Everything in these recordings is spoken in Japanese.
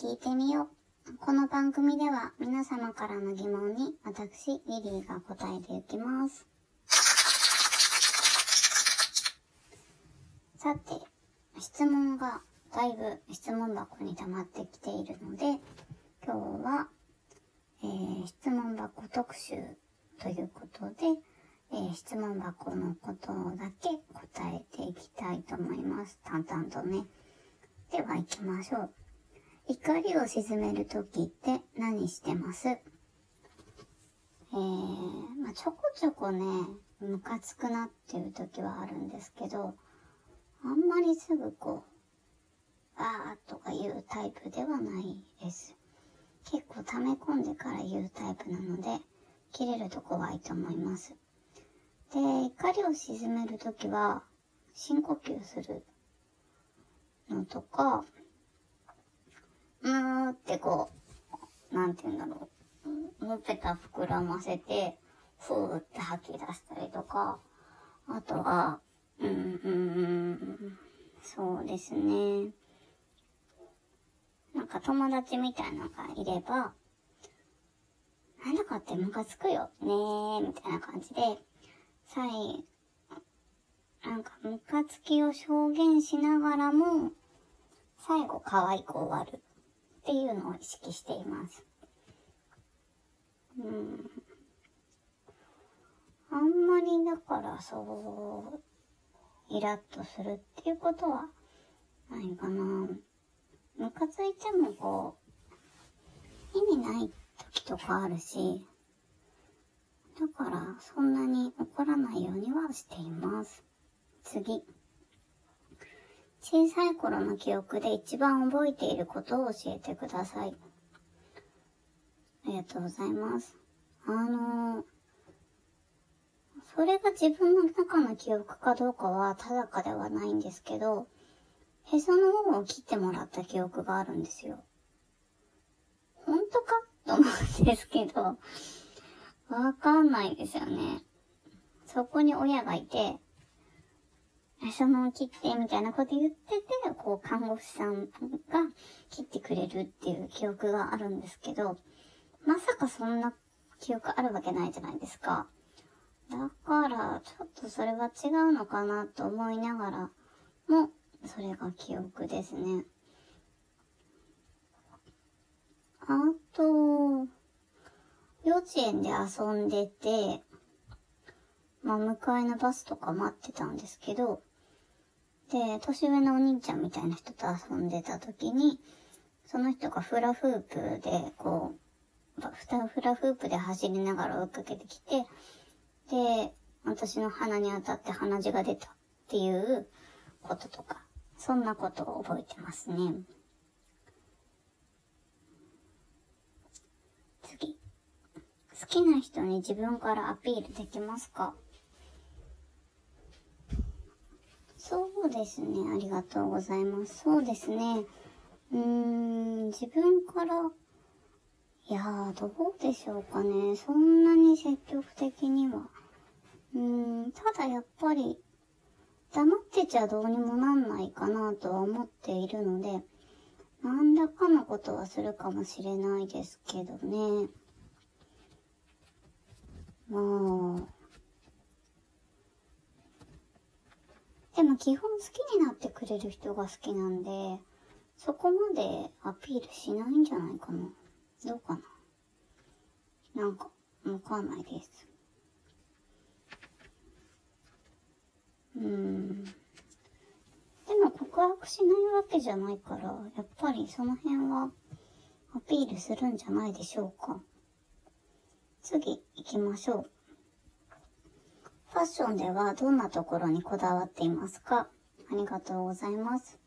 聞いてみよう。この番組では皆様からの疑問に私、リリーが答えていきます。さて、質問がだいぶ質問箱に溜まってきているので、今日は、えー、質問箱特集ということで、えー、質問箱のことだけ答えていきたいと思います。淡々とね。では行きましょう。怒りを鎮めるときって何してます？えー、まあ、ちょこちょこね、ムカつくなっていう時はあるんですけど、あんまりすぐこう、あーとか言うタイプではないです。結構溜め込んでから言うタイプなので、切れると怖いと思います。で、怒りを鎮めるときは、深呼吸するのとか、ってこう、なんて言うんだろう。もぺた膨らませて、ふーって吐き出したりとか、あとは、うん、うん、そうですね。なんか友達みたいなのがいれば、なんだかってムカつくよねー、みたいな感じで、最、なんかムカつきを表現しながらも、最後可愛く終わるっていうのを意識しています。うん。あんまりだからそう、イラッとするっていうことはないかな。ムカついてもこう、意味ない時とかあるし、だからそんなに怒らないようにはしています。次。小さい頃の記憶で一番覚えていることを教えてください。ありがとうございます。あの、それが自分の中の記憶かどうかは定かではないんですけど、へその緒を切ってもらった記憶があるんですよ。本当かと思うんですけど、わかんないですよね。そこに親がいて、へその切ってみたいなこと言ってて、こう看護師さんが切ってくれるっていう記憶があるんですけど、まさかそんな記憶あるわけないじゃないですか。だから、ちょっとそれは違うのかなと思いながらも、それが記憶ですね。あと、幼稚園で遊んでて、まあ、迎えのバスとか待ってたんですけど、で、年上のお兄ちゃんみたいな人と遊んでた時に、その人がフラフープで、こう、フラフープで走りながら追いかけてきて、で、私の鼻に当たって鼻血が出たっていうこととか、そんなことを覚えてますね。次。好きな人に自分からアピールできますかそうですね。ありがとうございます。そうですね。うーん、自分から、いやー、どうでしょうかね。そんなに積極的には。うーん、ただやっぱり、黙ってちゃどうにもなんないかなとは思っているので、何らかのことはするかもしれないですけどね。まあ。でも基本好きになってくれる人が好きなんで、そこまでアピールしないんじゃないかな。どうかな。なんか、わかんないです。うーん。でも告白しないわけじゃないから、やっぱりその辺はアピールするんじゃないでしょうか。次行きましょう。ファッションではどんなところにこだわっていますか？ありがとうございます。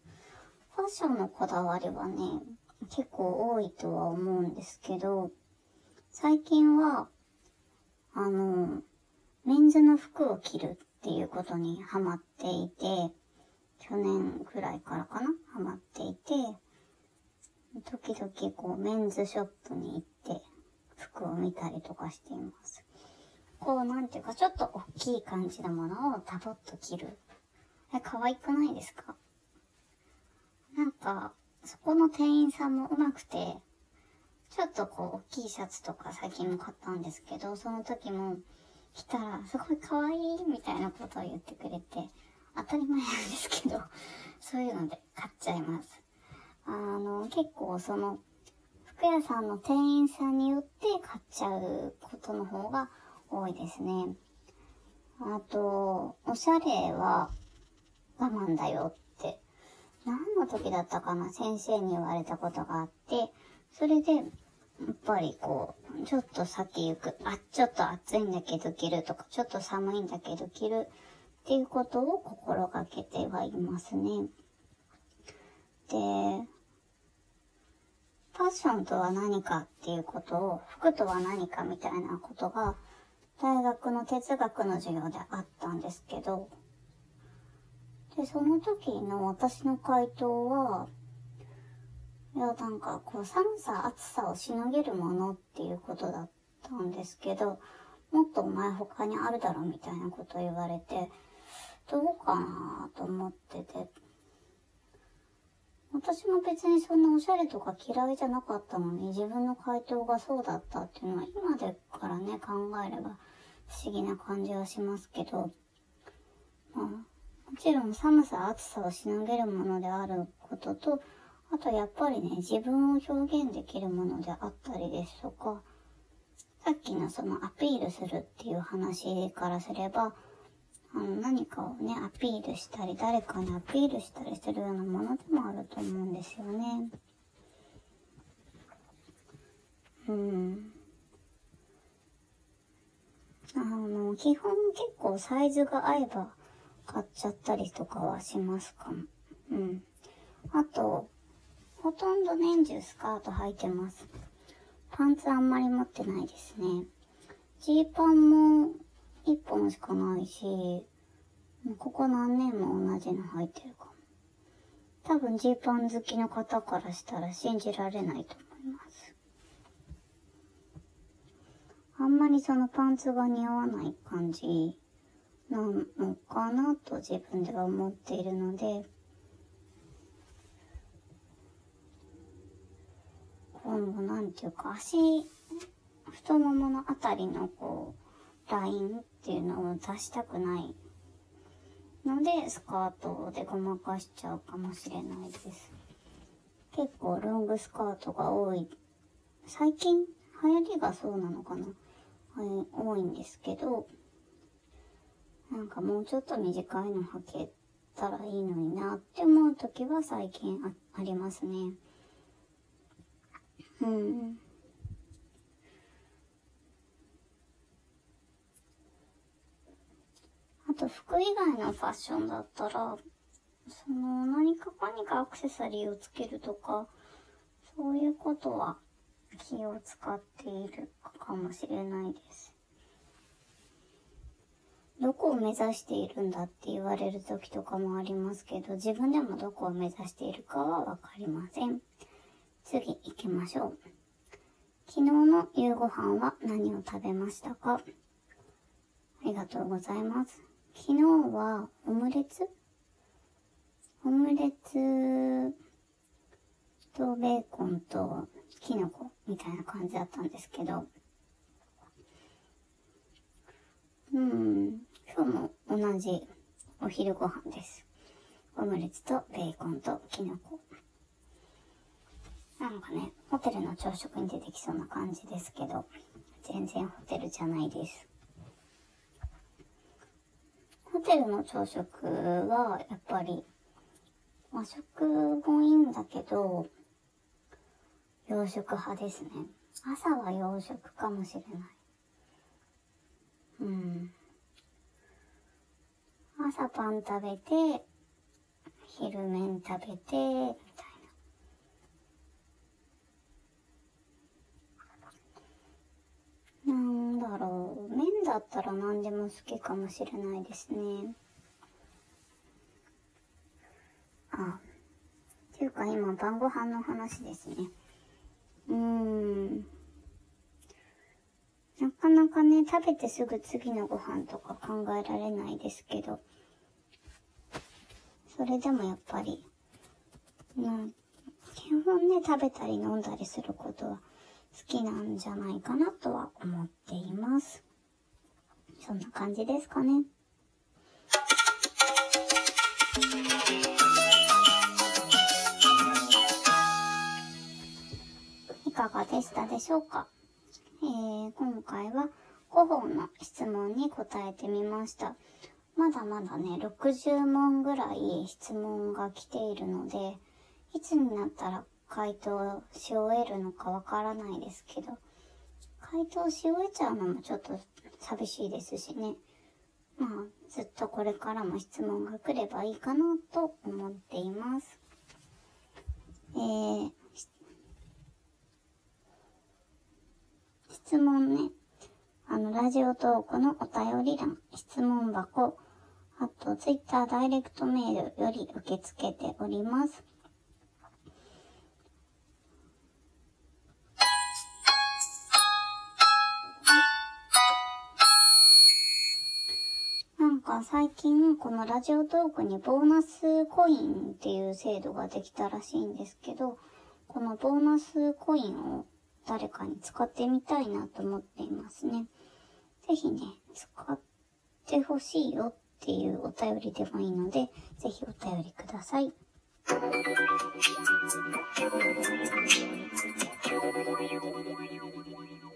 ファッションのこだわりはね、結構多いとは思うんですけど、最近は、あの、メンズの服を着るっていうことにハマっていて、去年くらいからかな？ハマっていて、時々こうメンズショップに行って服を見たりとかしています。こうなんていうかちょっと大きい感じのものをタボっと着る。え、可愛くないですか？なんか、そこの店員さんも上手くて、ちょっとこう、大きいシャツとか最近も買ったんですけど、その時も来たら、すごい可愛いみたいなことを言ってくれて、当たり前なんですけど、そういうので買っちゃいます。あの、結構その、服屋さんの店員さんによって買っちゃうことの方が多いですね。あと、おしゃれは我慢だよって、何の時だったかな先生に言われたことがあって、それで、やっぱりこう、ちょっと先行く、あ、ちょっと暑いんだけど着るとか、ちょっと寒いんだけど着るっていうことを心がけてはいますね。で、ファッションとは何かっていうことを、服とは何かみたいなことが、大学の哲学の授業であったんですけど、で、その時の私の回答は、いや、なんか、こう、寒さ、暑さをしのげるものっていうことだったんですけど、もっとお前他にあるだろみたいなこと言われて、どうかなと思ってて、私も別にそんなおしゃれとか嫌いじゃなかったのに自分の回答がそうだったっていうのは今でからね考えれば不思議な感じはしますけど、まあ、もちろん寒さ暑さをしのげるものであることとあとやっぱりね自分を表現できるものであったりですとかさっきのそのアピールするっていう話からすればあの、何かをね、アピールしたり、誰かにアピールしたりするようなものでもあると思うんですよね。うん。あの、基本結構サイズが合えば買っちゃったりとかはしますか？も。うん。あと、ほとんど年中スカート履いてます。パンツあんまり持ってないですね。ジーパンも一本しかないし、ここ何年も同じの履いてるかも。多分ジーパン好きの方からしたら信じられないと思います。あんまりそのパンツが似合わない感じなのかなと自分では思っているので、今後なんていうか足、太もものあたりのこう、ラインっていうのを出したくないので、スカートでごまかしちゃうかもしれないです。結構ロングスカートが多い。最近？流行りがそうなのかな、多いんですけど、なんかもうちょっと短いの履けたらいいのになって思う時は最近あありますね。うん。あと服以外のファッションだったら、その何か何かアクセサリーをつけるとか、そういうことは気を使っているかもしれないです。どこを目指しているんだって言われる時とかもありますけど、自分でもどこを目指しているかはわかりません。次行きましょう。昨日の夕ご飯は何を食べましたか？ありがとうございます。昨日はオムレツ？オムレツとベーコンとキノコみたいな感じだったんですけど、うん、今日も同じお昼ご飯です。オムレツとベーコンとキノコ。なんかね、ホテルの朝食に出てきそうな感じですけど、全然ホテルじゃないです。ホテルの朝食は、やっぱり、和食もいいんだけど、洋食派ですね。朝は洋食かもしれない。うん。朝パン食べて、昼麺食べて、みたいな。なんだろう。麺だったら何でも好きかもしれないですね。あ、っていうか今晩ご飯の話ですね。うーん。なかなかね、食べてすぐ次のご飯とか考えられないですけど、それでもやっぱり、うん、基本ね、食べたり飲んだりすることは好きなんじゃないかなとは思っています。そんな感じですかね。いかがでしたでしょうか、えー、今回は5本の質問に答えてみました。まだまだね、60問ぐらい質問が来ているので、いつになったら回答し終えるのかわからないですけど、回答し終えちゃうのもちょっと寂しいですしね。まあ、ずっとこれからも質問が来ればいいかなと思っています。えー、質問ね。あの、ラジオトークのお便り欄、質問箱、あと、ツイッターダイレクトメールより受け付けております。なんか最近、このラジオトークにボーナスコインっていう制度ができたらしいんですけど、このボーナスコインを誰かに使ってみたいなと思っていますね。ぜひね、使ってほしいよっていうお便りでもいいので、ぜひお便りください。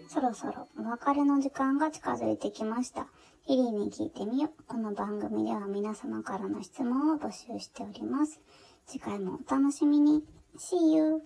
そろそろお別れの時間が近づいてきました。リリーに聞いてみよう。この番組では皆様からの質問を募集しております。次回もお楽しみに。See you!